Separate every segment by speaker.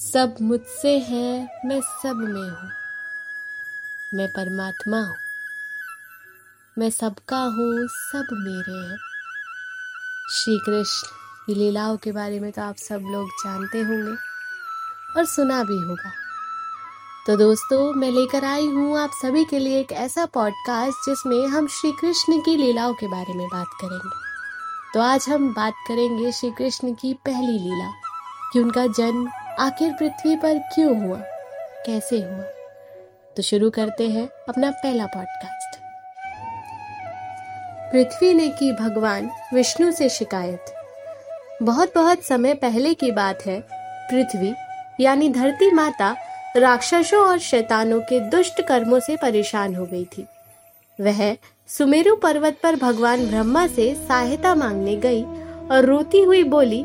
Speaker 1: सब मुझसे है, मैं सब में हूँ। मैं परमात्मा हूँ। मैं सबका हूँ, सब मेरे हैं। श्री कृष्ण की लीलाओं के बारे में तो आप सब लोग जानते होंगे और सुना भी होगा। तो दोस्तों, मैं लेकर आई हूँ आप सभी के लिए एक ऐसा पॉडकास्ट जिसमें हम श्री कृष्ण की लीलाओं के बारे में बात करेंगे। तो आज हम बात करेंगे श्री कृष्ण की पहली लीला, कि उनका जन्म आखिर पृथ्वी पर क्यों हुआ? कैसे हुआ? तो शुरू करते हैं अपना पहला पॉडकास्ट पृथ्वी ने की भगवान विष्णु से शिकायत। बहुत बहुत समय पहले की बात है, पृथ्वी, यानी धरती माता, राक्षसों और शैतानों के दुष्ट कर्मों से परेशान हो गई थी। वह सुमेरु पर्वत पर भगवान ब्रह्मा से सहायता मांगने गई और रोती हुई बोली,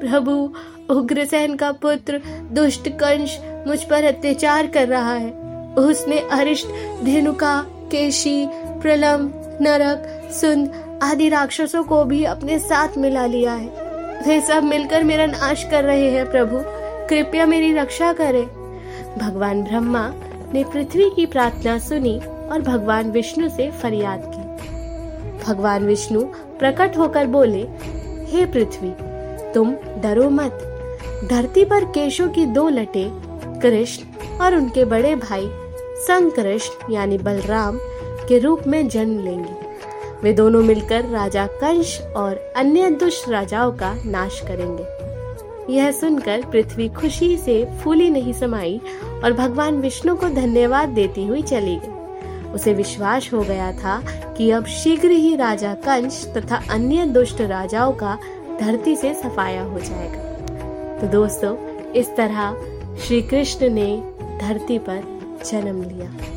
Speaker 1: प्रभु उग्रसेन का पुत्र दुष्ट कंश मुझ पर अत्याचार कर रहा है। उसने अरिष्ट, धेनुका, केशी, प्रलम, नरक, सुंद आदि राक्षसों को भी अपने साथ मिला लिया है। वे सब मिलकर मेरा नाश कर रहे हैं प्रभु। कृपया मेरी रक्षा करें। भगवान ब्रह्मा ने पृथ्वी की प्रार्थना सुनी और भगवान विष्णु से फरियाद की। भगवान विष्णु प्रकट होकर बोले, हे पृथ्वी, तुम डरो मत। धरती पर केशों की दो लटे, कृष्ण और उनके बड़े भाई संग कृष्ण यानी बलराम, के रूप में जन्म लेंगे। वे दोनों मिलकर राजा कंश और अन्य दुष्ट राजाओं का नाश करेंगे। यह सुनकर पृथ्वी खुशी से फूली नहीं समाई और भगवान विष्णु को धन्यवाद देती हुई चली गई। उसे विश्वास हो गया था कि अब शीघ्र ही राजा कंश तथा अन्य दुष्ट राजाओं का धरती से सफाया हो जाएगा। तो दोस्तों इस तरह श्री कृष्ण ने धरती पर जन्म लिया।